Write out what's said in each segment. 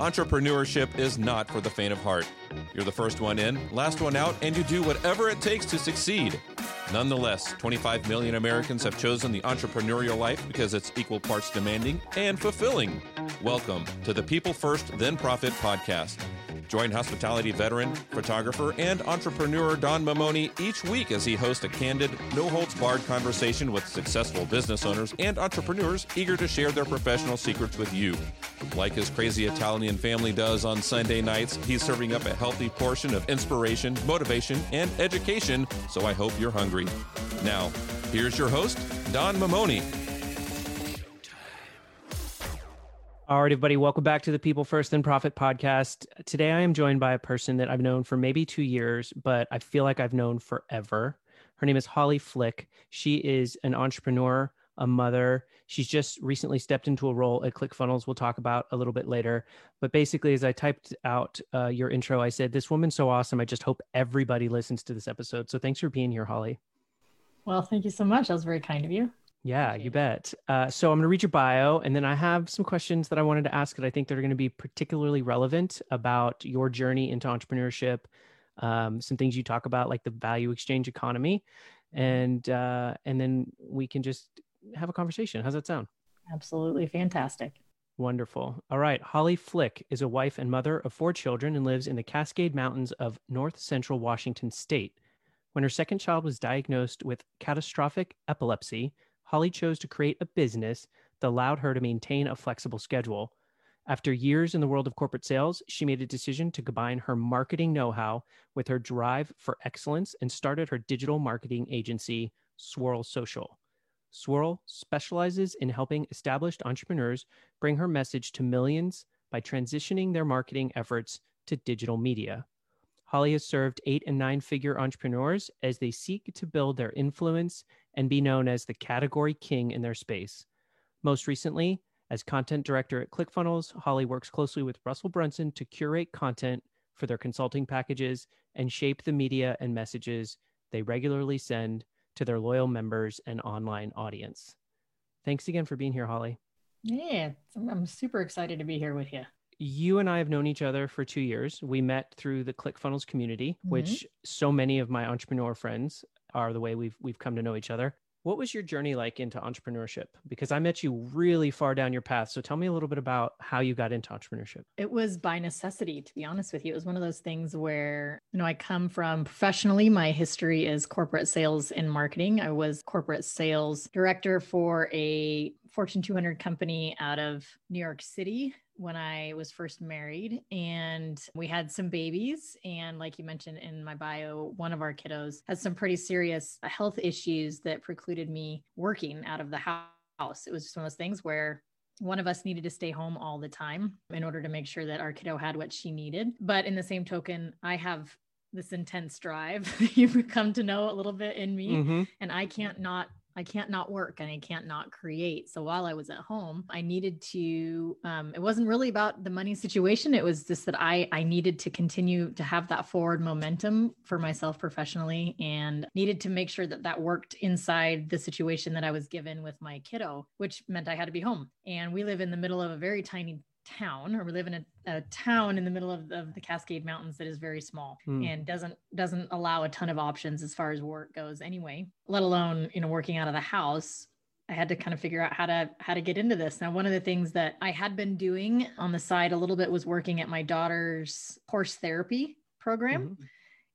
Entrepreneurship is not for the faint of heart. You're the first one in, last one out, and you do whatever it takes to succeed. Nonetheless, 25 million Americans have chosen the entrepreneurial life because it's equal parts demanding and fulfilling. Welcome to the People First, Then Profit podcast. Join hospitality veteran, photographer, and entrepreneur Don Mamoni each week as he hosts a candid, no holds barred conversation with successful business owners and entrepreneurs eager to share their professional secrets with you. Like his crazy Italian family does on Sunday nights, he's serving up a healthy portion of inspiration, motivation, and education, so I hope you're hungry. Now, here's your host, Don Mamoni. All right, everybody, welcome back to the People First and Profit podcast. Today, I am joined by a person that I've known for maybe two years, but I feel like I've known forever. Her name is Holly Flick. She is an entrepreneur, a mother. She's just recently stepped into a role at ClickFunnels. We'll talk about a little bit later. But basically, as I typed out uh, your intro, I said, This woman's so awesome. I just hope everybody listens to this episode. So thanks for being here, Holly. Well, thank you so much. That was very kind of you. Yeah, you bet. Uh, so I'm going to read your bio, and then I have some questions that I wanted to ask that I think that are going to be particularly relevant about your journey into entrepreneurship. Um, some things you talk about, like the value exchange economy, and uh, and then we can just have a conversation. How's that sound? Absolutely fantastic. Wonderful. All right. Holly Flick is a wife and mother of four children and lives in the Cascade Mountains of north central Washington state. When her second child was diagnosed with catastrophic epilepsy, Holly chose to create a business that allowed her to maintain a flexible schedule. After years in the world of corporate sales, she made a decision to combine her marketing know how with her drive for excellence and started her digital marketing agency, Swirl Social. Swirl specializes in helping established entrepreneurs bring her message to millions by transitioning their marketing efforts to digital media. Holly has served eight and nine figure entrepreneurs as they seek to build their influence and be known as the category king in their space. Most recently, as content director at ClickFunnels, Holly works closely with Russell Brunson to curate content for their consulting packages and shape the media and messages they regularly send to their loyal members and online audience. Thanks again for being here, Holly. Yeah, I'm super excited to be here with you. You and I have known each other for two years. We met through the ClickFunnels community, mm-hmm. which so many of my entrepreneur friends are the way we've we've come to know each other. What was your journey like into entrepreneurship? Because I met you really far down your path. So tell me a little bit about how you got into entrepreneurship. It was by necessity, to be honest with you. It was one of those things where, you know, I come from professionally, my history is corporate sales and marketing. I was corporate sales director for a Fortune 200 company out of New York City when I was first married, and we had some babies. And like you mentioned in my bio, one of our kiddos had some pretty serious health issues that precluded me working out of the house. It was just one of those things where one of us needed to stay home all the time in order to make sure that our kiddo had what she needed. But in the same token, I have this intense drive you've come to know a little bit in me mm-hmm. and i can't not I can't not work and I can't not create. So while I was at home, I needed to, um, it wasn't really about the money situation. It was just that I, I needed to continue to have that forward momentum for myself professionally and needed to make sure that that worked inside the situation that I was given with my kiddo, which meant I had to be home. And we live in the middle of a very tiny town or we live in a, a town in the middle of, of, the cascade mountains that is very small mm. and doesn't doesn't allow a ton of options as far as work goes anyway let alone you know working out of the house. I had to kind of figure out how to how to get into this. Now one of the things that i had been doing on the side a little bit was working at my daughter's horse therapy program. Mm-hmm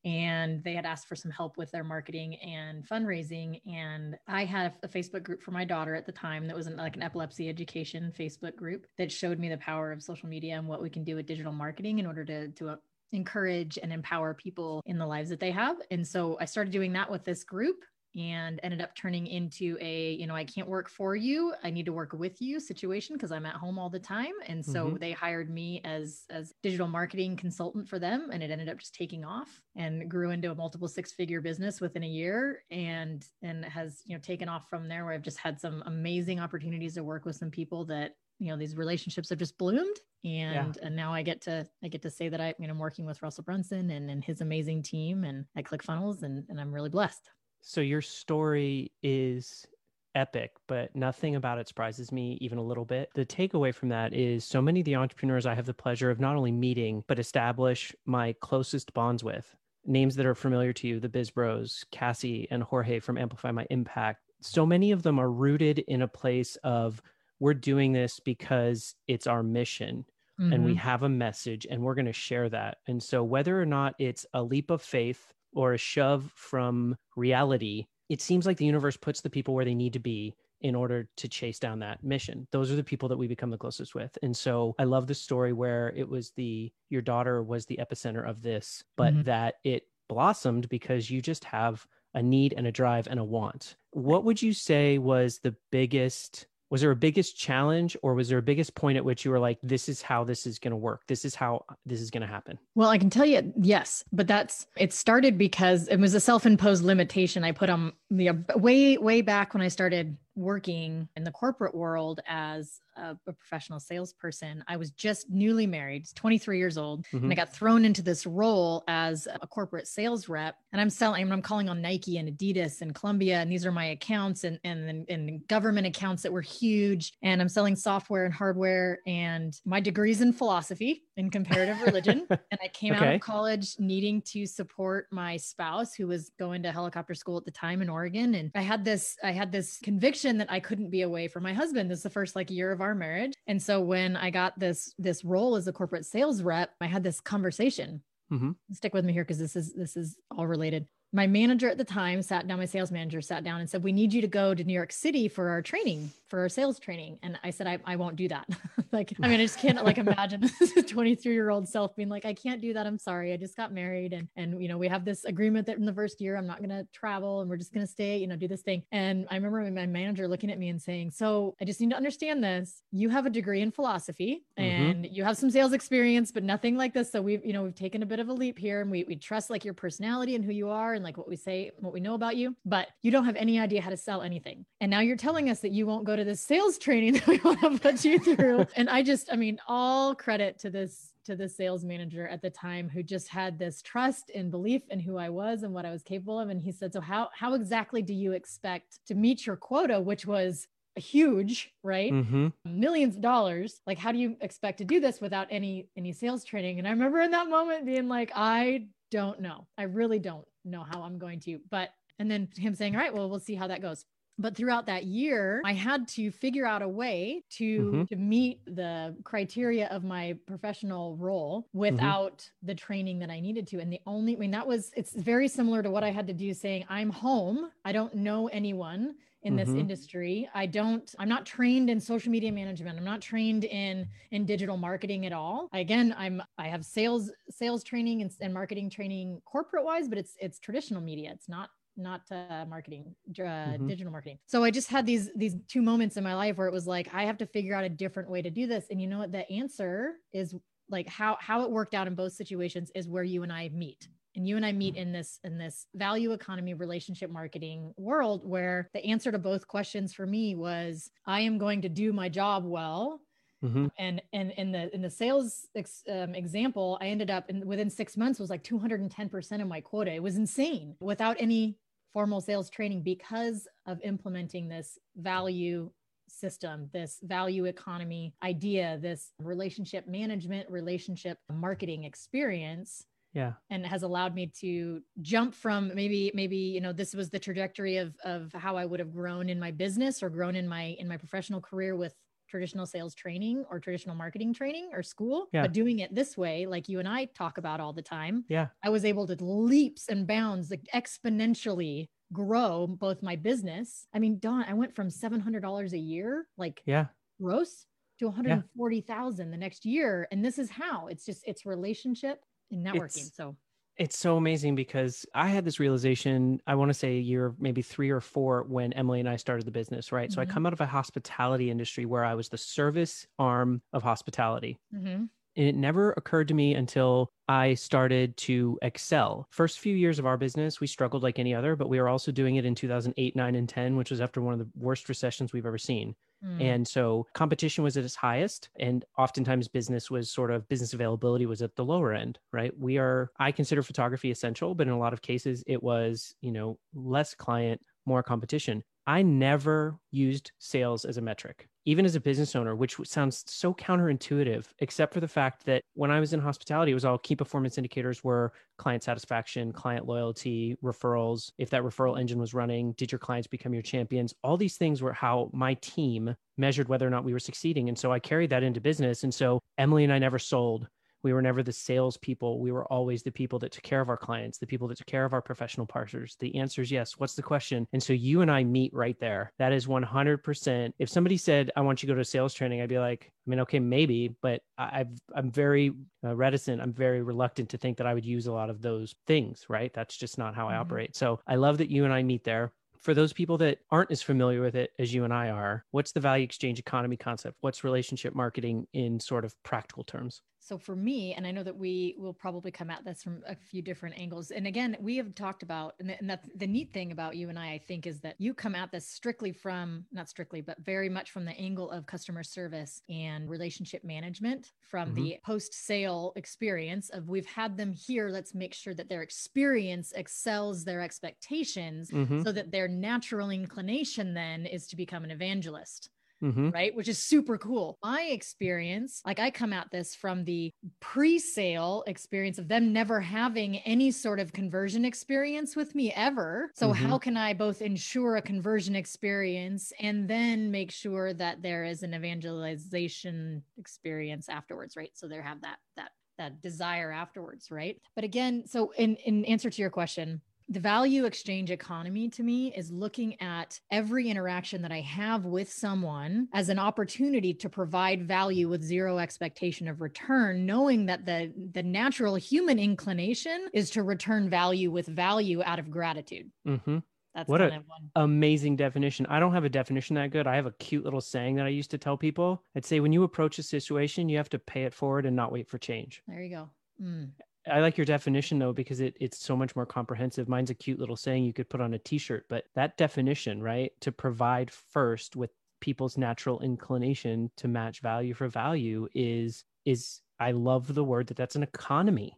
and they had asked for some help with their marketing and fundraising. And I had a Facebook group for my daughter at the time that was like an epilepsy education Facebook group that showed me the power of social media and what we can do with digital marketing in order to, to uh, encourage and empower people in the lives that they have. And so I started doing that with this group and ended up turning into a you know i can't work for you i need to work with you situation because i'm at home all the time and so mm-hmm. they hired me as as digital marketing consultant for them and it ended up just taking off and grew into a multiple six figure business within a year and and has you know taken off from there where i've just had some amazing opportunities to work with some people that you know these relationships have just bloomed and yeah. and now i get to i get to say that i you know i'm working with russell brunson and, and his amazing team and at clickfunnels and, and i'm really blessed so your story is epic, but nothing about it surprises me even a little bit. The takeaway from that is so many of the entrepreneurs I have the pleasure of not only meeting, but establish my closest bonds with. Names that are familiar to you, the Biz Bros, Cassie and Jorge from Amplify My Impact. So many of them are rooted in a place of we're doing this because it's our mission mm-hmm. and we mm-hmm. have a message and we're going to share that. And so, whether or not it's a leap of faith or a shove from reality, it seems like the universe puts the people where they need to be in order to chase down that mission. Those are the people that we become the closest with. And so I love the story where it was the your daughter was the epicenter of this, but mm-hmm. that it blossomed because you just have a need and a drive and a want. What would you say was the biggest was there a biggest challenge or was there a biggest point at which you were like this is how this is going to work. This is how uh, this is going to happen well i can tell you yes but that's it started because it was a self-imposed limitation i put on the way way back when i started working in the corporate world as a, a, professional salesperson. I was just newly married, 23 years old, mm-hmm. and I mm-hmm. got thrown into this role as a corporate sales rep. And I'm selling, I'm calling on Nike and Adidas and Columbia, and these are my accounts and and and government accounts that were huge. And I'm selling software and hardware. And my degree's in philosophy in comparative religion. And I came okay. out of college needing to support my spouse who was going to helicopter school at the time in Oregon. And I had this, I had this conviction that I couldn't be away from my husband. This is the first like year of our marriage. And so when I got this this role as a corporate sales rep, I had this conversation. Mm-hmm. Stick with me here because this is this is all related my manager at the time sat down, my sales manager sat down and said, We need you to go to New York City for our training, for our sales training. And I said, I, I won't do that. like, I mean, I just can't like imagine this 23 year old self being like, I can't do that. I'm sorry. I just got married. And, and, you know, we have this agreement that in the first year, I'm not going to travel and we're just going to stay, you know, do this thing. And I remember my manager looking at me and saying, So I just need to understand this. You have a degree in philosophy mm-hmm. and you have some sales experience, but nothing like this. So we've, you know, we've taken a bit of a leap here and we, we trust like your personality and who you are and like what we say, what we know about you, but you don't have any idea how to sell anything. And now you're telling us that you won't go to this sales training that we want to put you through. and I just, I mean, all credit to this to the sales manager at the time who just had this trust and belief in who I was and what I was capable of and he said so how how exactly do you expect to meet your quota which was huge right mm-hmm. millions of dollars like how do you expect to do this without any any sales training and i remember in that moment being like i don't know. I really don't know how I'm going to. But, and then him saying, all right, well, we'll see how that goes but throughout that year i had to figure out a way to mm-hmm. to meet the criteria of my professional role mm-hmm. without mm-hmm. the training that i needed to and the only i mean that was it's very similar to what i had to do saying i'm home i don't know anyone in this mm-hmm. industry. I don't I'm not trained in social media management. I'm not trained in in digital marketing at all. Again, I'm I have sales sales training and, and marketing training corporate wise, but it's it's traditional media. It's not not uh, marketing uh, mm-hmm. digital marketing so i just had these these two moments in my life where it was like i have to figure out a different way to do this and you know what the answer is like how how it worked out in both situations is where you and i meet and you and I meet in this in this value economy relationship marketing world where the answer to both questions for me was I am going to do my job well Mm-hmm. And and in the in the sales ex, um, example, I ended up in within six months was like 210% of my quota. It was insane without any formal sales training because of implementing this value system, this value economy idea, this relationship management, relationship marketing experience yeah. and has allowed me to jump from maybe maybe you know this was the trajectory of of how i would have grown in my business or grown in my in my professional career with traditional sales training or traditional marketing training or school yeah. but doing it this way like you and i talk about all the time yeah. I was able to leaps and bounds like exponentially grow both my business. I mean don i went from $700 a year like yeah. gross to 140,000 yeah. the next year and this is how. It's just it's relationship in networking. It's, so it's so amazing because I had this realization, I want to say a year, maybe three or four, when Emily and I started the business, right? Mm-hmm. So I mm-hmm. come out of a hospitality industry where I was the service arm of hospitality. Mm-hmm. And it never occurred to me until I started to excel. First few years of our business, we struggled like any other, but we were also doing it in 2008, 9, and 10, which was after one of the worst recessions we've ever seen. Mm. And so competition was at its highest. And oftentimes business was sort of business availability was at the lower end, right? We are, I consider photography essential, but in a lot of cases it was, you know, less client, more competition. I never used sales as a metric, even as a business owner, which sounds so counterintuitive, except for the fact that when I was in hospitality, it was all key performance indicators were client satisfaction, client loyalty, referrals. If that referral engine was running, did your clients become your champions? All these things were how my team measured whether or not we were succeeding. And so I carried that into business. And so Emily and I never sold we were never the salespeople. We were always the people that took care of our clients, the people that took care of our professional partners. The answer is yes. What's the question? And so you and I meet right there. That is 100%. If somebody said, I want you to go to sales training, I'd be like, I mean, okay, maybe, but I've, I'm very uh, reticent. I'm very reluctant to think that I would use a lot of those things, right? That's just not how I mm-hmm. operate. So I love that you and I meet there for those people that aren't as familiar with it as you and I are, what's the value exchange economy concept? What's relationship marketing in sort of practical terms? So for me, and I know that we will probably come at this from a few different angles. And again, we have talked about, and, the, the neat thing about you and I, I think, is that you come at this strictly from, not strictly, but very much from the angle of customer service and relationship management from mm-hmm. the post sale experience of we've had them here. Let's make sure that their experience excels their expectations mm-hmm. so that their natural inclination then is to become an evangelist. Mm-hmm. right? Which is super cool. My experience, like I come at this from the pre sale experience of them never having any sort of conversion experience with me ever. So, mm-hmm. how can I both ensure a conversion experience and then make sure that there is an evangelization experience afterwards, right? So, they have that, that, that desire afterwards, right? But again, so in, in answer to your question, the value exchange economy to me is looking at every interaction that I have with someone as an opportunity to provide value with zero expectation of return, knowing that the, the natural human inclination is to return value with value out of gratitude. Mm-hmm. That's what an amazing definition. I don't have a definition that good. I have a cute little saying that I used to tell people. I'd say when you approach a situation, you have to pay it forward and not wait for change. There you go. Mm. I like your definition though because it, it's so much more comprehensive. Mine's a cute little saying you could put on a t-shirt, but that definition, right, to provide first with people's natural inclination to match value for value is is I love the word that that's an economy.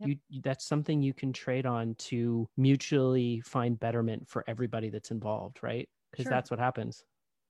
Yep. You that's something you can trade on to mutually find betterment for everybody that's involved, right? Because sure. that's what happens.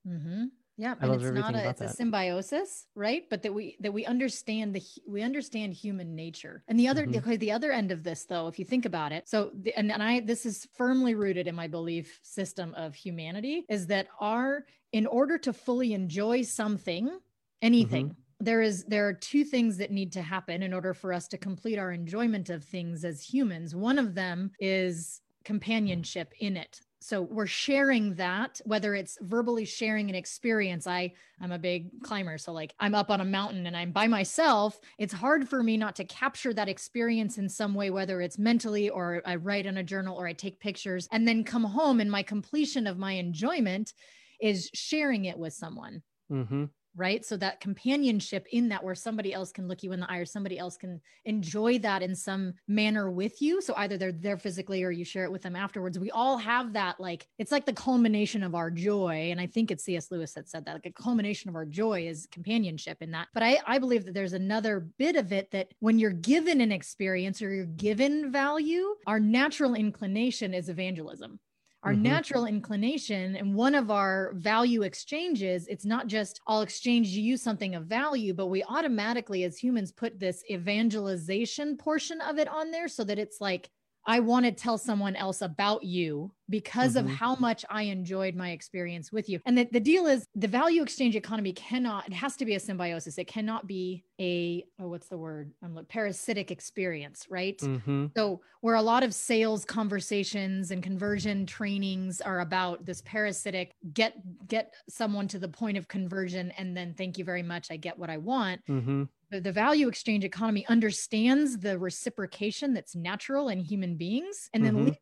Mm-hmm. Yeah, I and it's not a it's that. a symbiosis, right? But that we that we understand the we understand human nature. And the other mm-hmm. the, the other end of this though, if you think about it, so the, and, and I this is firmly rooted in my belief system of humanity is that our in order to fully enjoy something, anything, mm-hmm there is there are two things that need to happen in order for us to complete our enjoyment of things as humans one of them is companionship in it so we're sharing that whether it's verbally sharing an experience. I i'm a big climber so like i'm up on a mountain and i'm by myself. It's hard for me not to capture that experience in some way whether it's mentally or i write in a journal or i take pictures. And then come home and my completion of my enjoyment is sharing it with someone mm-hmm. Right? So that companionship in that where somebody else can look you in the eye or somebody else can enjoy that in some manner with you. So either they're there physically or you share it with them afterwards. We all have that like it's like the culmination of our joy. And i think it's cs lewis that said that like a culmination of our joy is companionship in that. But i i believe that there's another bit of it that when you're given an experience or you're given value our natural inclination is evangelism our mm-hmm. natural inclination and one of our value exchanges it's not just i'll exchange you something of value but we automatically as humans put this evangelization portion of it on there so that it's like I want to tell someone else about you because mm-hmm. of how much I enjoyed my experience with you. And the, the deal is the value exchange economy cannot, it has to be a symbiosis. It cannot be a, oh, what's the word? I'm like parasitic experience, right? Mm-hmm. So, where a lot of sales conversations and conversion trainings are about this parasitic get, get someone to the point of conversion and then thank you very much. I get what I want. Mm-hmm the value exchange economy understands the reciprocation that's natural in human beings and then mm-hmm.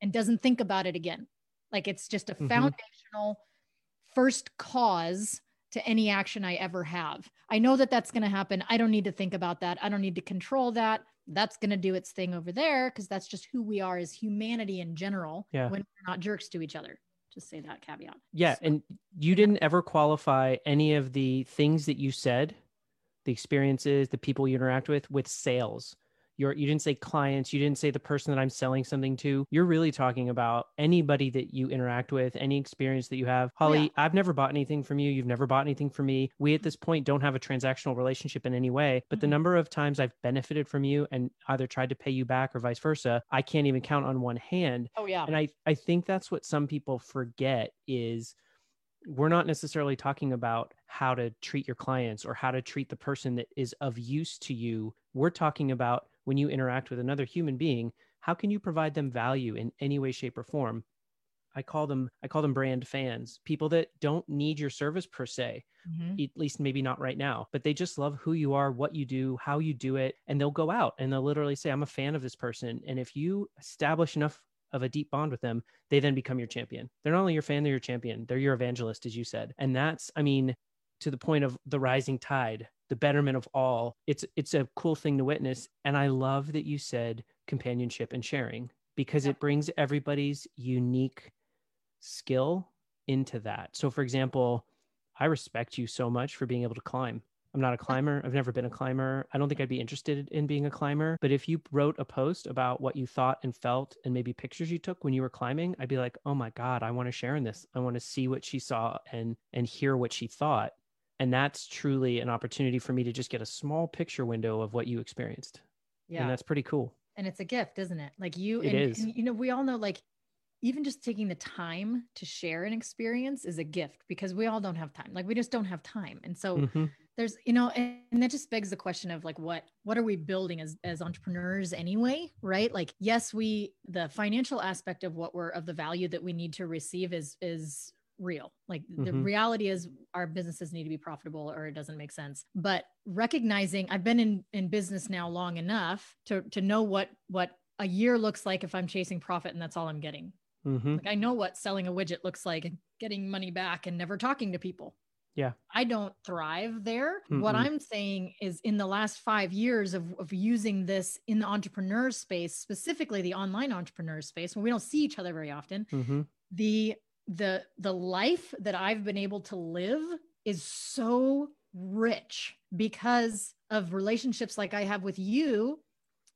and doesn't think about it again. Like it's just a mm-hmm. foundational first cause to any action I ever have. I know that that's going to happen. I don't need to think about that. I don't need to control that. That's going to do its thing over there because that's just who we are as humanity in general yeah. when we're not jerks to each other. Just say that caveat. Yeah. So, and you didn't ever qualify any of the things that you said the experiences, the people you interact with, with sales. your you didn't say clients you didn't say the person that i'm selling something to you're really talking about anybody that you interact with any experience that you have holly yeah. i've never bought anything from you you've never bought anything from me we at this point don't have a transactional relationship in any way but mm-hmm. the number of times i've benefited from you and either tried to pay you back or vice versa i can't even count on one hand oh yeah and i i think that's what some people forget is we're not necessarily talking about how to treat your clients or how to treat the person that is of use to you. We're talking about when you interact with another human being, how can you provide them value in any way, shape, or form? I call them I call them brand fans, people that don't need your service per se, mm-hmm. at least maybe not right now, but they just love who you are, what you do, how you do it, and they'll go out and they'll literally say, "I'm a fan of this person." And if you establish enough of a deep bond with them, they then become your champion. They're not only your fan, they're your champion. They're your evangelist, as you said, and that's, I mean, to the point of the rising tide the betterment of all. It's it's a cool thing to witness. And i love that you said companionship and sharing because it brings everybody's unique skill into that. So for example i respect you so much for being able to climb i'm not a climber. I've never been a climber. I don't think i'd be interested in being a climber but if you wrote a post about what you thought and felt and maybe pictures you took when you were climbing i'd be like oh my god i want to share in this. I want to see what she saw and and hear what she thought. And that's truly an opportunity for me to just get a small picture window of what you experienced. Yeah. and that's pretty cool. And it's a gift isn't it? Like you it and, is. and you know we all know like even just taking the time to share an experience is a gift because we all don't have time. Like we just don't have time. And so mm-hmm. There's you know and, and that just begs the question of like what what are we building as as entrepreneurs anyway right like yes we the financial aspect of what we're of the value that we need to receive is is real. Like mm-hmm. the reality is our businesses need to be profitable or it doesn't make sense. But recognizing I've been in in business now long enough to to know what what a year looks like if I'm chasing profit and that's all I'm getting. Mm-hmm. Like I know what selling a widget looks like and getting money back and never talking to people. Yeah. I don't thrive there. Mm-mm. What I'm saying is in the last five years of, of using this in the entrepreneur space, specifically the online entrepreneur space, when we don't see each other very often, mm-hmm. the the the life that I've been able to live is so rich because of relationships like I have with you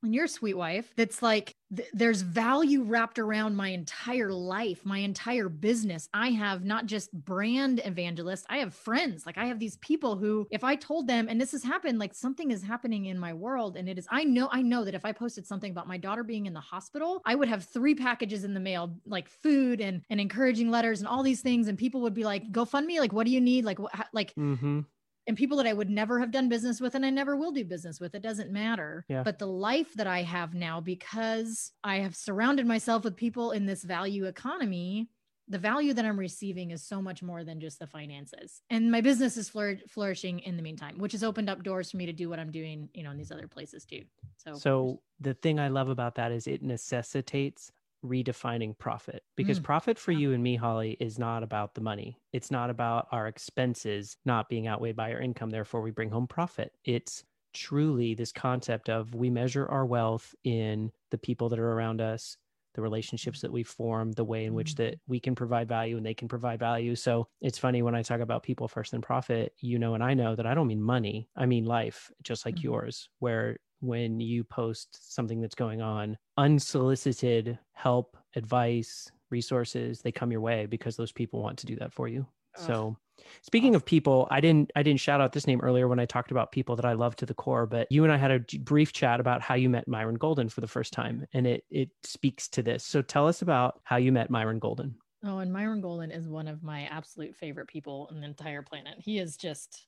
and your sweet wife that's like th- there's value wrapped around my entire life my entire business. I have not just brand evangelists i have friends. Like i have these people who if i told them and this has happened like something is happening in my world and it is i know i know that if i posted something about my daughter being in the hospital i would have three packages in the mail like food and and encouraging letters and all these things and people would be like go fund me like what do you need? Like what like mm-hmm and people that I would never have done business with and I never will do business with. It doesn't matter. Yeah. But the life that I have now, because I have surrounded myself with people in this value economy, the value that I'm receiving is so much more than just the finances. And my business is flour- flourishing in the meantime, which has opened up doors for me to do what I'm doing, you know, in these other places too. So, so the thing I love about that is it necessitates redefining profit because mm. profit for you and me holly is not about the money it's not about our expenses not being outweighed by our income therefore we bring home profit it's truly this concept of we measure our wealth in the people that are around us the relationships that we form the way in which that mm. we can provide value and they can provide value so it's funny when i talk about people first and profit you know and i know that i don't mean money i mean life just like mm-hmm. yours where when you post something that's going on unsolicited help advice resources they come your way because those people want to do that for you. So speaking of people i didn't i didn't shout out this name earlier when i talked about people that i love to the core but you and i had a brief chat about how you met myron golden for the first time and it it speaks to this. So tell us about how you met myron golden. Oh and myron golden is one of my absolute favorite people on the entire planet. He is just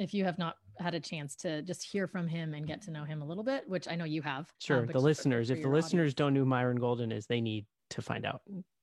if you have not had a chance to just hear from him and get to know him a little bit, which I know you have. Um, sure. the listeners, for, for if the listeners don't know Myron Golden is, they need to find out.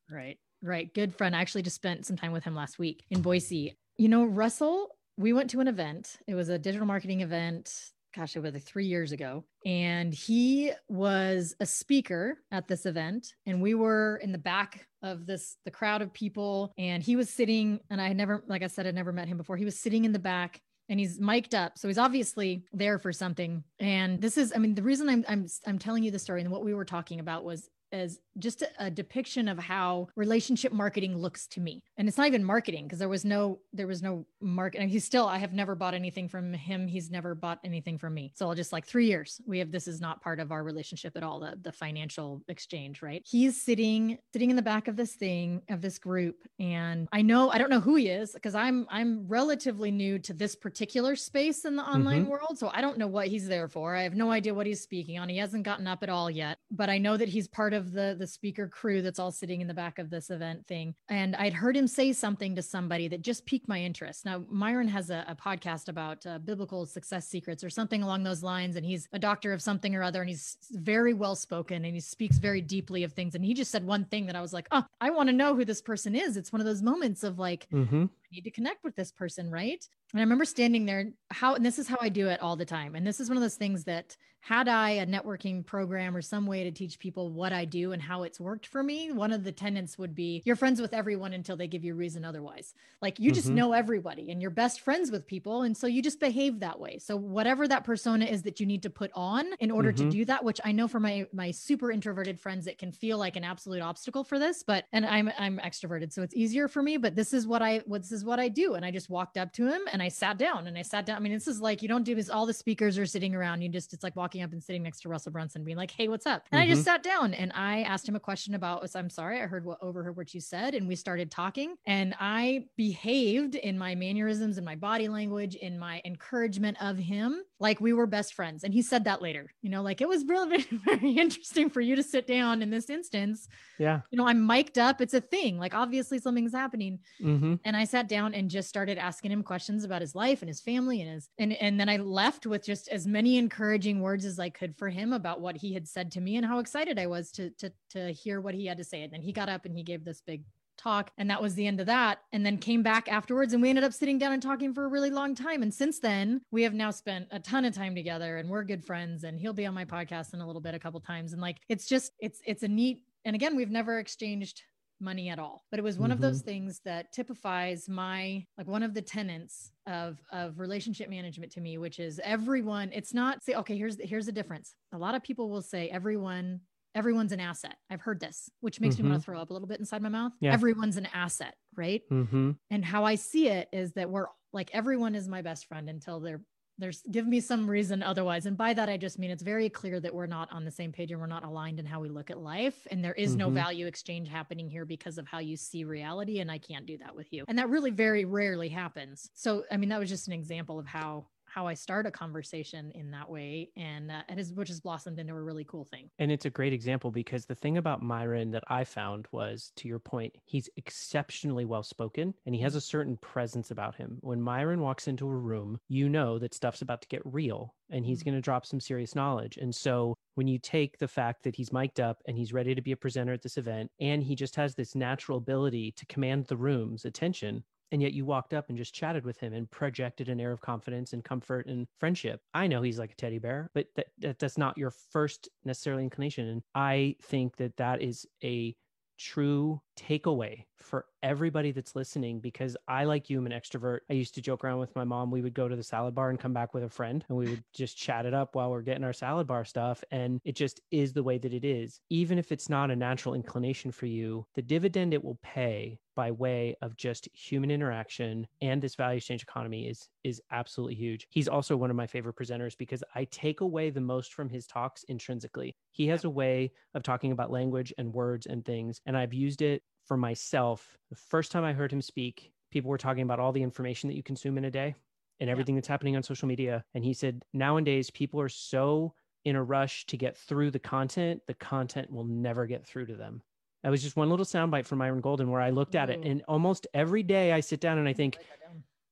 Right. Right. Good friend. I actually just spent some time with him last week in Boise. You know, Russell, we went to an event. It was a digital marketing event. Gosh, it was like three years ago. And he was a speaker at this event. And we were in the back of this, the crowd of people. And he was sitting, and I had never, like I said, I'd never met him before. He was sitting in the back and he's mic'd up. So he's obviously there for something. And this is, I mean, the reason I'm I'm I'm telling you the story and what we were talking about was as just a, a, depiction of how relationship marketing looks to me. And it's not even marketing because there was no there was no marketing. He's still I have never bought anything from him. He's never bought anything from me. So I'll just like 3 years. We have this is not part of our relationship at all the the financial exchange, right? He's sitting sitting in the back of this thing of this group and I know I don't know who he is because I'm I'm relatively new to this particular space in the online mm-hmm. world. So I don't know what he's there for. I have no idea what he's speaking on. He hasn't gotten up at all yet, but I know that he's part of the the speaker crew that's all sitting in the back of this event thing. And I'd heard him say something to somebody that just piqued my interest. Now Myron has a, a podcast about uh, biblical success secrets or something along those lines, and he's a doctor of something or other, and he's very well spoken and he speaks very deeply of things. And he just said one thing that I was like, oh, I want to know who this person is. It's one of those moments of like, mm-hmm. I need to connect with this person, right? And I remember standing there, how, and this is how I do it all the time. And this is one of those things that had I a networking program or some way to teach people what I do and how it's worked for me, one of the tenets would be you're friends with everyone until they give you reason otherwise. Like you just mm-hmm. know everybody and you're best friends with people. And so you just behave that way. So whatever that persona is that you need to put on in order mm-hmm. to do that, which I know for my my super introverted friends, it can feel like an absolute obstacle for this, but and I'm I'm extroverted, so it's easier for me. But this is what I what this is what I do. And I just walked up to him and I sat down and I sat down. I mean, this is like you don't do this, all the speakers are sitting around. You just it's like walking up and sitting next to Russell Brunson, being like, "Hey, what's up?" And mm-hmm. I just mm-hmm. sat down and I asked him a question about. I'm sorry, I heard what overheard what you said, and we started talking. And I behaved in my mannerisms, in my body language, in my encouragement of him, like we were best friends. And he said that later. You know, like it was really very interesting for you to sit down in this instance. Yeah. You know, I'm mic'd up. It's a thing. Like obviously something's happening. Mm-hmm. And I sat down and just started asking him questions about his life and his family and his and and then I left with just as many encouraging words as I could for him about what he had said to me and how excited I was to to to hear what he had to say. And then he got up and he gave this big talk and that was the end of that and then came back afterwards and we ended up sitting down and talking for a really long time and since then we have now spent a ton of time together and we're good friends and he'll be on my podcast in a little bit a couple times and like it's just it's it's a neat and again we've never exchanged money at all but it was one mm-hmm. of those mm-hmm. things that typifies my like one of the tenets of of relationship management to me which is everyone it's not say okay here's the, here's the difference a lot of people will say everyone everyone's an asset i've heard this which makes mm-hmm. me want to throw up a little bit inside my mouth yeah. everyone's an asset right mm-hmm. and how i see it is that we're like everyone is my best friend until they're there's give me some reason otherwise. And by that i just mean it's very clear that we're not on the same page and we're not aligned in how we look at life. And there is mm-hmm. no value exchange happening here because of how you see reality. And i can't do that with you. And that really very rarely happens. So i mean that was just an example of how how I start a conversation in that way, and uh, is which has blossomed into a really cool thing. And it's a great example because the thing about Myron that I found was, to your point, he's exceptionally well spoken, and he has mm-hmm. a certain presence about him. When Myron walks into a room, you know that stuff's about to get real, and he's mm-hmm. going to drop some serious knowledge. And so when you take the fact that he's mic'd up and he's ready to be a presenter at this event, and he just has this natural ability to command the room's attention, and yet you walked up and just chatted with him and projected an air of confidence and comfort and friendship. I know he's like a teddy bear but that, that that's not your first necessarily inclination and i think that that is a true takeaway for everybody that's listening because I, like you, I'm an extrovert. I used to joke around with my mom. We would go to the salad bar and come back with a friend and we would just chat it up while we're getting our salad bar stuff. And it just is the way that it is. Even if it's not a natural inclination for you, the dividend it will pay by way of just human interaction and this value exchange economy is is absolutely huge. He's also one of my favorite presenters because I take away the most from his talks intrinsically. He has a way of talking about language and words and things and I've used it for myself, the first time I heard him speak, people were talking about all the information that you consume in a day and everything yeah. that's happening on social media. And he said, nowadays, people are so in a rush to get through the content, the content will never get through to them. That was just one little soundbite from Myron Golden where I looked at it. And almost every day I sit down and I think,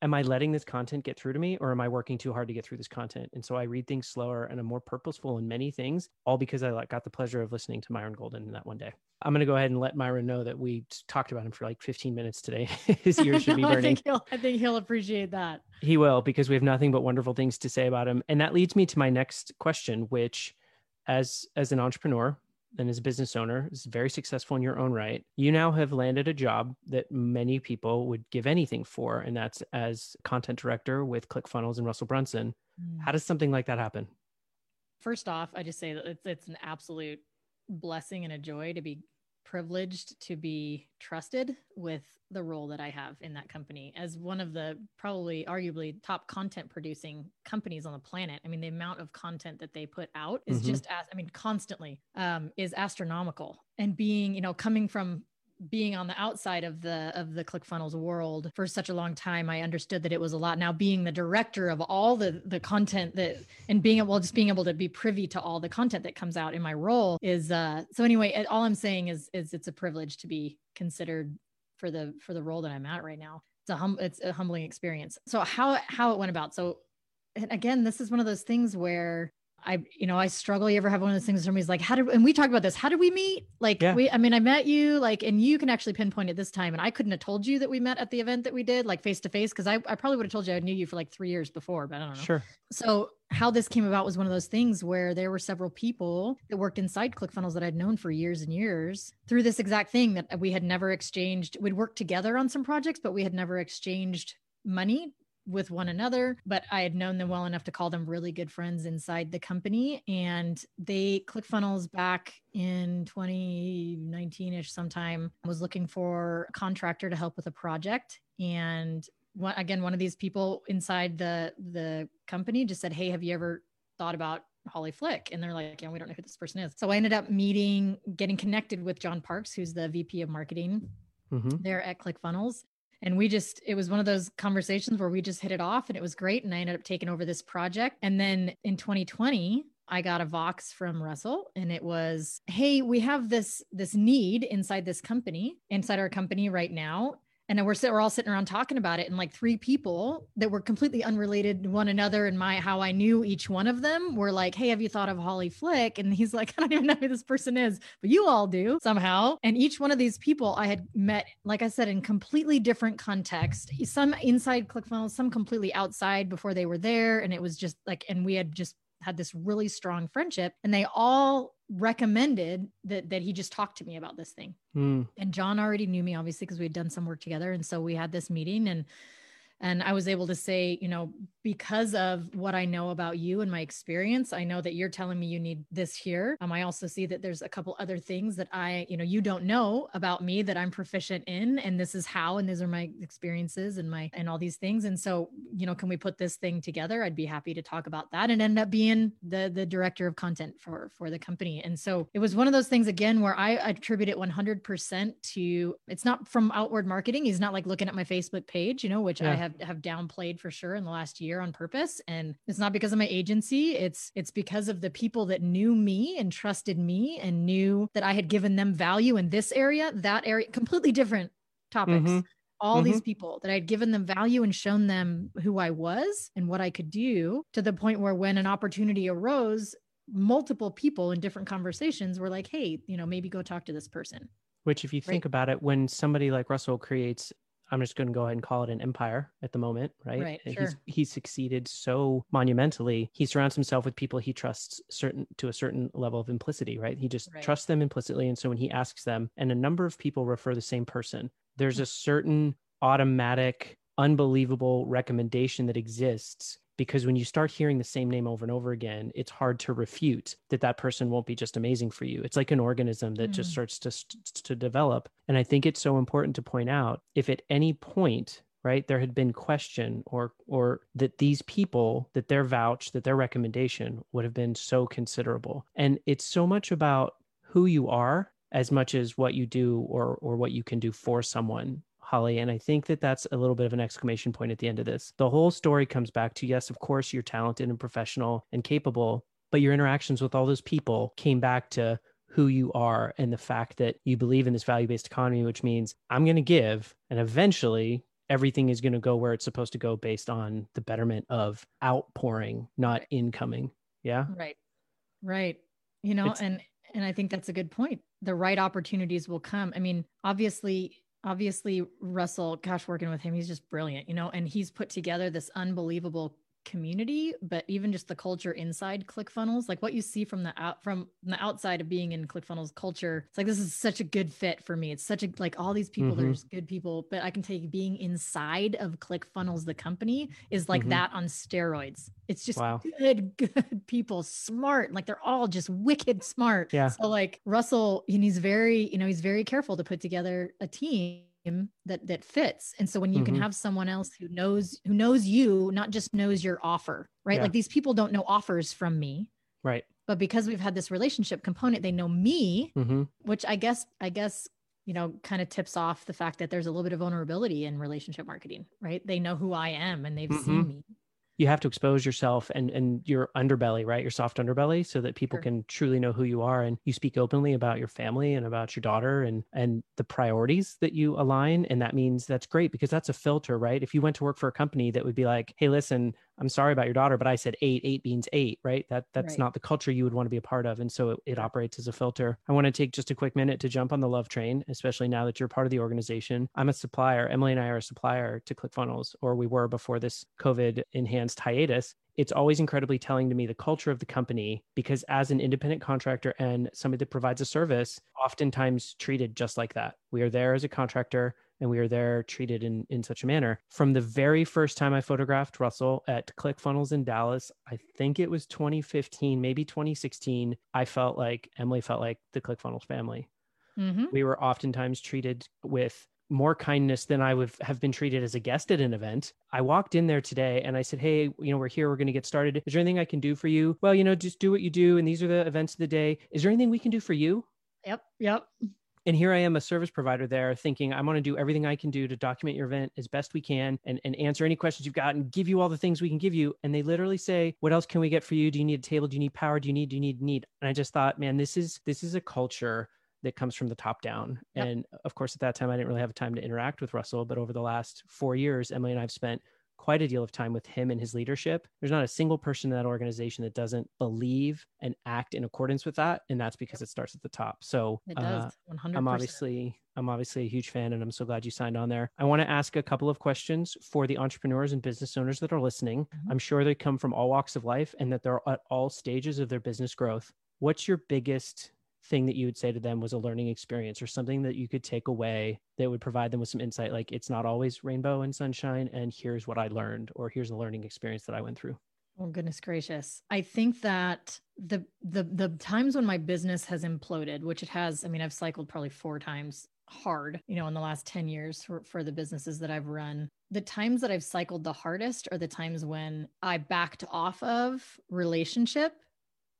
am I letting this content get through to me or am I working too hard to get through this content? And so I read things slower and I'm more purposeful in many things, all because I got the pleasure of listening to Myron Golden in that one day. I'm going to go ahead and let Myron know that we talked about him for like 15 minutes today. His ears should be burning. I think, he'll, I think he'll appreciate that. He will because we have nothing but wonderful things to say about him. And that leads me to my next question, which as as an entrepreneur, and as a business owner is very successful in your own right you now have landed a job that many people would give anything for and that's as content director with clickfunnels and russell brunson mm. how does something like that happen first off i just say that it's, it's an absolute blessing and a joy to be privileged to be trusted with the role that I have in that company as one of the probably arguably top content producing companies on the planet. I mean, the amount of content that they put out is mm-hmm. just as I mean, constantly um, is astronomical. And being, you know, coming from being on the outside of the of the ClickFunnels world for such a long time, I understood that it was a lot. Now being the director of all the the content that and being able just being able to be privy to all the content that comes out in my role is uh so anyway, all I'm saying is is it's a privilege to be considered for the for the role that I'm at right now. It's a hum it's a humbling experience. So how how it went about. So again, this is one of those things where I, you know, I struggle. You ever have one of those things where somebody's like, how did, and we talked about this, how did we meet? Like, yeah. we, I mean, I met you, like, and you can actually pinpoint it this time. And I couldn't have told you that we met at the event that we did, like face to face, because I, I probably would have told you I knew you for like three years before, but I don't know. Sure. So, how this came about was one of those things where there were several people that worked inside ClickFunnels that I'd known for years and years through this exact thing that we had never exchanged. We'd worked together on some projects, but we had never exchanged money with one another, but I had known them well enough to call them really good friends inside the company. And they ClickFunnels back in 2019 ish sometime was looking for a contractor to help with a project. And one, again, one of these people inside the the company just said, Hey, have you ever thought about Holly Flick. And they're like, yeah, we don't know who this person is. So I ended up meeting, getting connected with John Parks, who's the VP of marketing mm-hmm. there at ClickFunnels and we just it was one of those conversations where we just hit it off and it was great. And i ended up taking over this project. And then in 2020 I got a Vox from Russell and it was, "Hey, we have this this need inside this company, inside our company right now and we're we're all sitting around talking about it. And like three people that were completely unrelated to one another and my how I knew each one of them were like hey have you thought of Holly Flick? And he's like I don't even know who this person is but you all do somehow. And each one of these people I had met like I said in completely different context some inside ClickFunnels some completely outside before they were there. And it was just like and we had just had this really strong friendship and they all recommended that that he just talked to me about this thing. Mm. And John already knew me obviously because we had done some work together and so we had this meeting and and I was able to say, you know, because of what I know about you and my experience, I know that you're telling me you need this here. Um, I also see that there's a couple other things that I, you know, you don't know about me that I'm proficient in, and this is how, and these are my experiences and my and all these things. And so, you know, can we put this thing together? I'd be happy to talk about that and end up being the the director of content for for the company. And so it was one of those things again where I attribute it 100% to it's not from outward marketing. He's not like looking at my Facebook page, you know, which yeah. I have have downplayed for sure in the last year on purpose and it's not because of my agency it's it's because of the people that knew me and trusted me and knew that I had given them value in this area that area completely different topics mm-hmm. all mm-hmm. these people that I had given them value and shown them who I was and what I could do to the point where when an opportunity arose multiple people in different conversations were like hey you know maybe go talk to this person which if you think right. about it when somebody like russell creates I'm just going to go ahead and call it an empire at the moment, right? Right. Sure. He's he's succeeded so monumentally. He surrounds himself with people he trusts certain to a certain level of implicity, right? He just right. trusts them implicitly, and so when he asks them, and a number of people refer the same person, there's hmm. a certain automatic, unbelievable recommendation that exists because when you start hearing the same name over and over again it's hard to refute that that person won't be just amazing for you. It's like an organism that mm. just starts to to develop. And i think it's so important to point out if at any point right there had been question or or that these people that their vouch that their recommendation would have been so considerable. And it's so much about who you are as much as what you do or or what you can do for someone Holly. And I think that that's a little bit of an exclamation point at the end of this. The whole story comes back to yes, of course, you're talented and professional and capable, but your interactions with all those people came back to who you are and the fact that you believe in this value based economy, which means I'm going to give and eventually everything is going to go where it's supposed to go based on the betterment of outpouring, not incoming. Yeah. Right. Right. You know, it's, and and I think that's a good point. The right opportunities will come. I mean, obviously obviously Russell, gosh, working with him, he's just brilliant, you know, and he's put together this unbelievable community, but even just the culture inside ClickFunnels, like what you see from the out from the outside of being in ClickFunnels culture. It's like this is such a good fit for me. It's such a like all these people, Mhm. there's good people, but I can tell you being inside of ClickFunnels, the company, is like Mhm. that on steroids. It's just Wow. good, good people, smart. Like they're all just wicked smart. Yeah. So like Russell, and he's very, you know, he's very careful to put together a team that that fits. And so when you can Mhm. have someone else who knows who knows you, not just knows your offer, right? Yeah. Like these people don't know offers from me, Right. but because we've had this relationship component, they know me, Mm-hmm. which I guess I guess you know kind of tips off the fact that there's a little bit of vulnerability in relationship marketing, right? They know who I am and they've seen Mhm. me. You have to expose yourself and and your underbelly, right? Your soft underbelly, so that people Sure. can truly know who you are, and you speak openly about your family and about your daughter and and the priorities that you align. And that means that's great because that's a filter, right? If you went to work for a company that would be like, "Hey, listen, I'm sorry about your daughter, but I said eight. Eight means eight, right? That that's Right. not the culture you would want to be a part of, and so it, it operates as a filter. I want to take just a quick minute to jump on the love train, especially now that you're part of the organization. I'm a supplier. Emily and I are a supplier to ClickFunnels, or we were before this COVID enhanced hiatus. It's always incredibly telling to me the culture of the company because as an independent contractor and somebody that provides a service, oftentimes treated just like that. We are there as a contractor and we are there treated in in such a manner. From the very first time I photographed Russell at ClickFunnels in Dallas, I think it was 2015, maybe 2016, I felt like Emily felt like the ClickFunnels family. Mhm. We were oftentimes treated with more kindness than I would have been treated as a guest at an event. I walked in there today and I said, Hey, you know, we're here, we're going to get started. Is there anything I can do for you? Well, you know, just do what you do. And these are the events of the day. Is there anything we can do for you? Yep. Yep. And here I am, a service provider there, thinking I'm going to do everything I can do to document your event as best we can and, and answer any questions you've got and give you all the things we can give you. And they literally say, What else can we get for you? Do you need a table? Do you need power? Do you need, do you need, need? And I just thought, man, this is this is a culture that comes from the top down. Yep. And of course, at that time I didn't really have time to interact with Russell, but over the last four years, Emily and I have spent quite a deal of time with him and his leadership. There's not a single person in that organization that doesn't believe and act in accordance with that. And that's because it starts at the top. So It uh, does. One hundred I'm obviously I'm obviously a huge fan and I'm so glad you signed on there. I want to ask a couple of questions for the entrepreneurs and business owners that are listening. Mhm. I'm sure they come from all walks of life and that they're at all stages of their business growth. What's your biggest thing that you would say to them was a learning experience or something that you could take away that would provide them with some insight like it's not always rainbow and sunshine and here's what I learned or here's a learning experience that I went through. Oh goodness gracious. I think that the the the times when my business has imploded, which it has, I mean, I've cycled probably four times hard, you know, in the last 10 years for, for the businesses that I've run. The times that I've cycled the hardest are the times when I backed off of relationship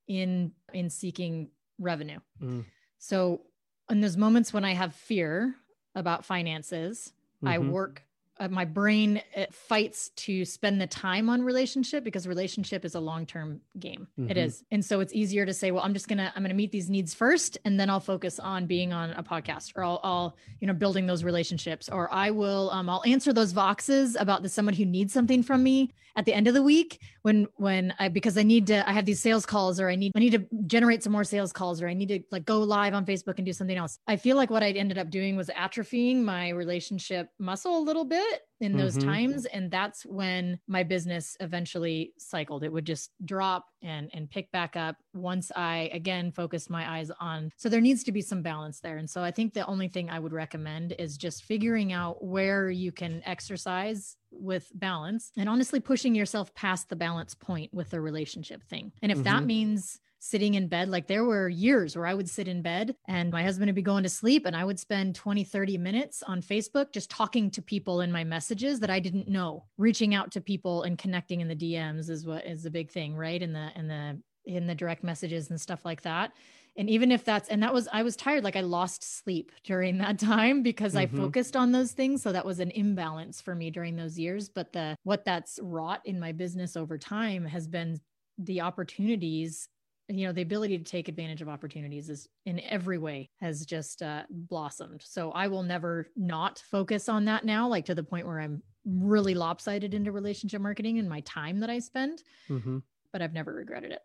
in in seeking revenue. Mm. So in those moments when I have fear about finances, I Mhm. work uh, my brain it fights to spend the time on relationship because relationship is a long-term game it Mhm. is and so it's easier to say well i'm just gonna i'm gonna meet these needs first and then i'll focus on being on a podcast or i'll, I'll you know building those relationships or i will um, i'll answer those voxes about the someone who needs something from me at the end of the week when when i because i need to i have these sales calls or i need i need to generate some more sales calls or i need to like go live on facebook and do something else. I feel like what i ended up doing was atrophying my relationship muscle a little bit in those Mhm. times and that's when my business eventually cycled it would just drop and and pick back up once i again focused my eyes on so there needs to be some balance there and so i think the only thing i would recommend is just figuring out where you can exercise with balance and honestly pushing yourself past the balance point with the relationship thing and if that Mhm. means sitting in bed like there were years where i would sit in bed and my husband would be going to sleep and i would spend 20 30 minutes on facebook just talking to people in my messages that i didn't know. Reaching out to people and connecting in the dms is what is the big thing right? In the in the in the direct messages and stuff like that. And even if that's and that was i was tired like i lost sleep during that time because i Mhm. focused on those things. So that was an imbalance for me during those years. But the what that's wrought in my business over time has been the opportunities you know the ability to take advantage of opportunities is in every way has just uh, blossomed so i will never not focus on that now like to the point where i'm really lopsided into relationship marketing and my time that i spend Mhm. but i've never regretted it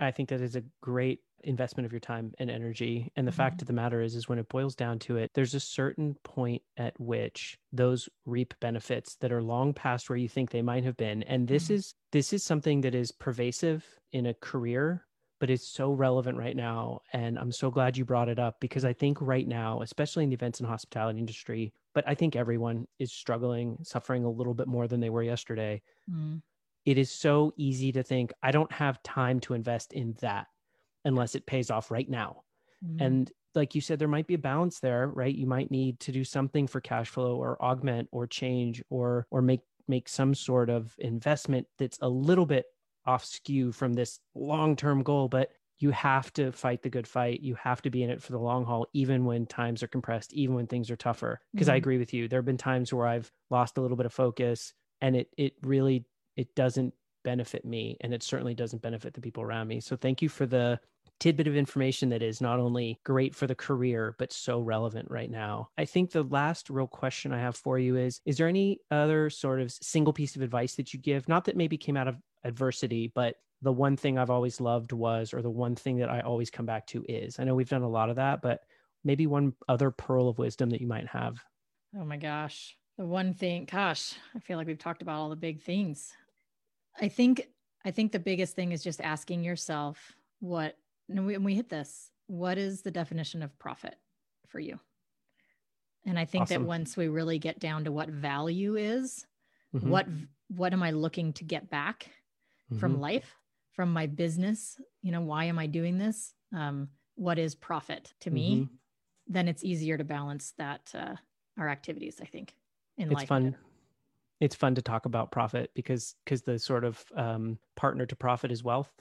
I think that is a great investment of your time and energy. And the fact Mhm. of the matter is, is when it boils down to it, there's a certain point at which those reap benefits that are long past where you think they might have been. And this Mhm. is this is something that is pervasive in a career, but it's so relevant right now. And I'm so glad you brought it up because I think right now, especially in the events and hospitality industry, but I think everyone is struggling, suffering a little bit more than they were yesterday Mm. it is so easy to think I don't have time to invest in that unless it pays off right now. Mm. And like you said, there might be a balance there, right? You might need to do something for cash flow or augment or change or or make make some sort of investment that's a little bit off skew from this long-term goal, but you have to fight the good fight. You have to be in it for the long haul, even when times are compressed, even when things are tougher. Because I Mhm. agree with you. There have been times where I've lost a little bit of focus and it it really it doesn't benefit me and it certainly doesn't benefit the people around me. So thank you for the tidbit of information that is not only great for the career but so relevant right now. I think the last real question I have for you is is there any other sort of single piece of advice that you give not that maybe came out of adversity but the one thing I've always loved was or the one thing that I always come back to is. I know we've done a lot of that but maybe one other pearl of wisdom that you might have. Oh my gosh. The one thing, gosh, I feel like we've talked about all the big things. I think I think the biggest thing is just asking yourself what and we, and we hit this. What is the definition of profit for you? And I think Awesome. that once we really get down to what value is, Mhm. what what am I looking to get back from Mhm. life, from my business? You know, why am I doing this? Um, what is profit to me? Mhm. Then it's easier to balance that uh, our activities. I think in it's life. fun it's fun to talk about profit because because the sort of um, partner to profit is wealth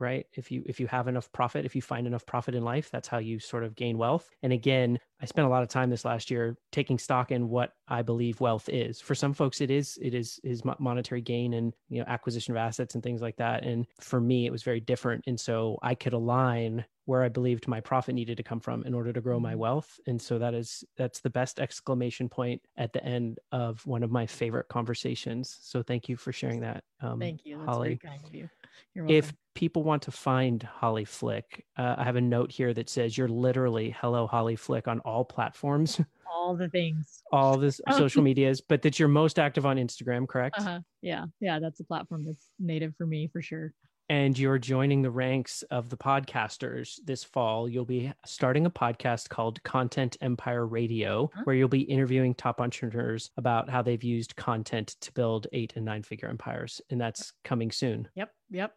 right? If you if you have enough profit if you find enough profit in life that's how you sort of gain wealth. And again i spent a lot of time this last year taking stock in what i believe wealth is. For some folks it is it is is monetary gain and you know acquisition of assets and things like that. And for me it was very different. And so i could align where i believed my profit needed to come from in order to grow my Mhm. wealth and so that is that's the best exclamation point at the end of one of my favorite conversations so thank you for sharing that um, Thank you. That's holly very kind of you. You're if people want to find Holly Flick, uh, I have a note here that says you're literally hello Holly Flick on all platforms, all the things. all the social medias, but that you're most active on Instagram, correct? Uh-huh. Yeah. Yeah. That's a platform that's native for me for sure. And you're joining the ranks of the podcasters this fall. You'll be starting a podcast called Content Empire Radio, Huh? where you'll be interviewing top entrepreneurs about how they've used content to build eight and nine figure empires. And that's coming soon. Yep. Yep.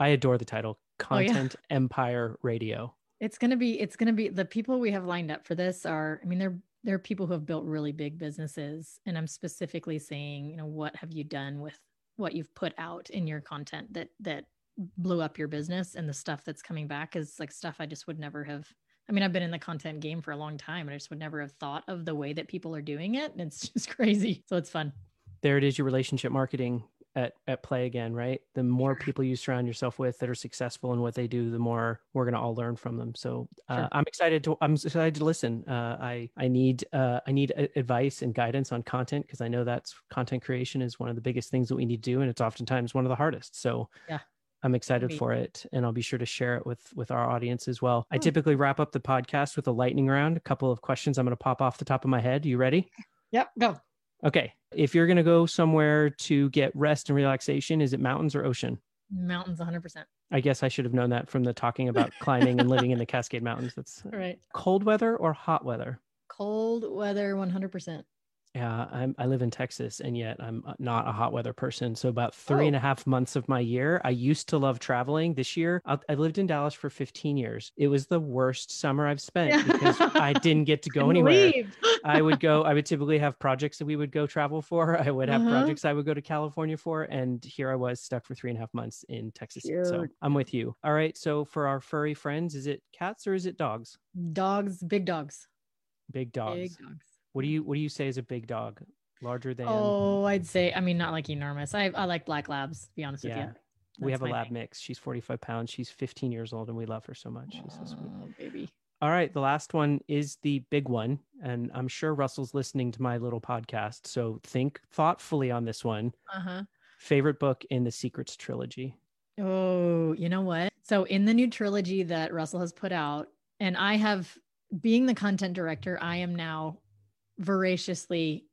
I adore the title Oh, yeah. Content Empire Radio. It's gonna be, it's gonna be the people we have lined up for this are, I mean, they're they're people who have built really big businesses. And I'm specifically saying, you know, what have you done with what you've put out in your content that that blew up your business and the stuff that's coming back is like stuff I just would never have. I mean, I've been in the content game for a long time and I just would never have thought of the way that people are doing it. And it's just crazy. So it's fun. there it is your relationship marketing at, at play again right the more people you surround yourself with that are successful in what they do the more we're going to all learn from them so uh, Sure. i'm excited to i'm excited to listen uh, i i need uh, i need advice and guidance on content because i know that's content creation is one of the biggest things that we need to do and it's oftentimes one of the hardest so Yeah. I'm excited for it, and I'll be sure to share it with with our audience as well. I Hmm. typically wrap up the podcast with a lightning round, a couple of questions I'm going to pop off the top of my head. You ready? Yep. Go. Okay. If you're going to go somewhere to get rest and relaxation, is it mountains or ocean? Mountains 100%. I guess I should have known that from the talking about climbing and living in the Cascade Mountains. That's right. cold weather or hot weather. Cold weather 100%. Yeah, I'm, I live in Texas and yet I'm uh, not a hot weather person. So, about three and a half months of my year, I used to love traveling. This year, I, I lived in Dallas for 15 years. It was the worst summer I've spent because I didn't get to go anywhere. I would go, I would typically have projects that we would go travel for. I would have Uh-huh. projects I would go to California for. And here I was stuck for three and a half months in Texas. So I'm with you. All right. So for our furry friends, is it cats or is it dogs? Dogs, big dogs. Big dogs. Big dogs. What do you what do you say is a big dog? Larger than Oh, I'd say, I mean, not like enormous. I, I like black labs, to be honest Yeah. with you. we have a lab thing. mix. She's 45 pounds. She's 15 years old and we love her so much. She's so sweet. Oh, baby. All right. The last one is the big one. And I'm sure Russell's listening to my little podcast. So think thoughtfully on this one. Uh huh. Favorite book in the Secrets trilogy. Oh, you know what? So, in the new trilogy that Russell has put out, and I have, being the content director, I am now voraciously.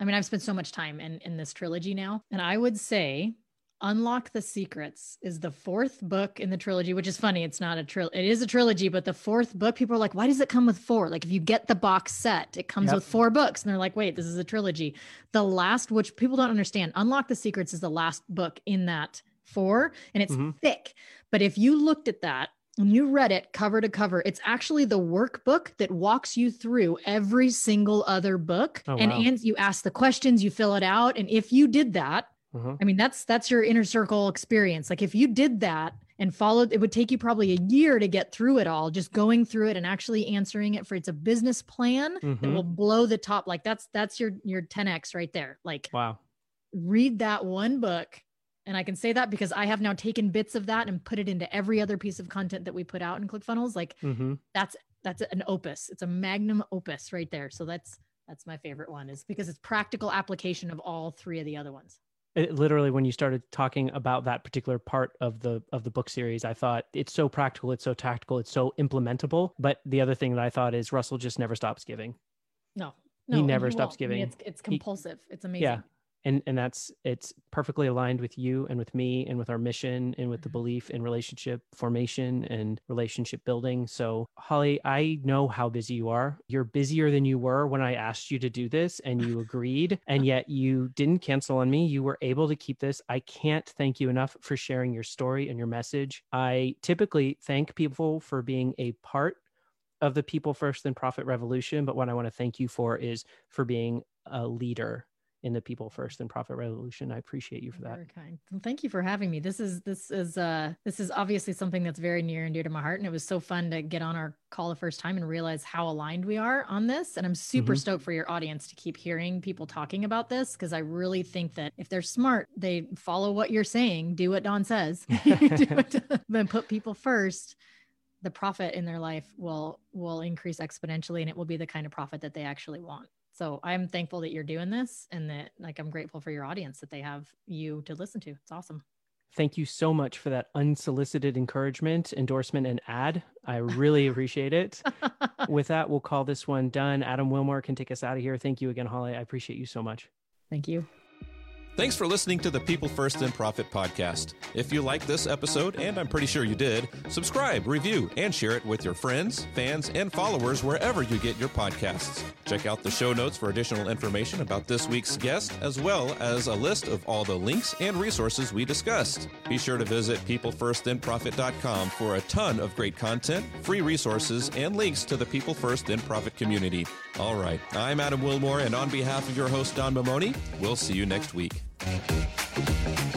I mean, I've spent so much time in, in this trilogy now. And I would say Unlock the Secrets is the fourth book in the trilogy, which is funny. It's not a trilogy. It is a trilogy, but the fourth book, people are like, why does it come with four? Like if you get the box set, it comes yep. with four books. And they're like, wait, this is a trilogy. The last, which people don't understand, Unlock the Secrets is the last book in that four and it's mm-hmm. thick. But if you looked at that and you read it cover to cover, it's actually the workbook that walks you through every single other book. Oh, and, wow. and you ask the questions, you fill it out. And if you did that, uh-huh. I mean, that's that's your inner circle experience. Like if you did that and followed, it would take you probably a year to get through it all, just going through it and actually answering it for it's a business plan mm-hmm. that will blow the top. Like that's that's your your 10x right there. Like wow. Read that one book and I can say that because I have now taken bits of that and put it into every other piece of content that we put out in ClickFunnels. Like mm-hmm. that's that's an opus. It's a magnum opus right there. So that's that's my favorite one is because it's practical application of all three of the other ones. It, literally when you started talking about that particular part of the of the book series i thought it's so practical it's so tactical it's so implementable but the other thing that i thought is russell just never stops giving no no he never stops won't. giving I mean, it's, it's compulsive he, it's amazing yeah and and that's it's perfectly aligned with you and with me and with our mission and with the mm-hmm. belief in relationship formation and relationship building. So holly i know how busy you are. You're busier than you were when i asked you to do this and you agreed and yet you didn't cancel on me. You were able to keep this. I can't thank you enough for sharing your story and your message. I typically thank people for being a part of the people first then profit revolution but what i want to thank you for is for being a leader in the people first and profit revolution. I appreciate you for that. Very kind. Well, thank you for having me. This is this is uh this is obviously something that's very near and dear to my heart. And it was so fun to get on our call the first time and realize how aligned we are on this. And I'm super mm-hmm. stoked for your audience to keep hearing people talking about this because I really think that if they're smart, they follow what you're saying, do what Don says, then put people first the profit in their life will will increase exponentially and it will be the kind of profit that they actually want so I'm thankful that you're doing this and that like I'm grateful for your audience that they have you to listen to. It's awesome. Thank you so much for that unsolicited encouragement, endorsement, and ad. I really appreciate it. With that, we'll call this one done. Adam Wilmore can take us out of here. Thank you again, Holly. I appreciate you so much. Thank you. Thanks for listening to the People First and Profit podcast. If you like this episode, and I'm pretty sure you did, subscribe, review, and share it with your friends, fans, and followers wherever you get your podcasts. Check out the show notes for additional information about this week's guest, as well as a list of all the links and resources we discussed. Be sure to visit peoplefirstandprofit.com for a ton of great content, free resources, and links to the People First and Profit community. All right, I'm Adam Wilmore, and on behalf of your host, Don Mamoni, we'll see you next week. Thank you.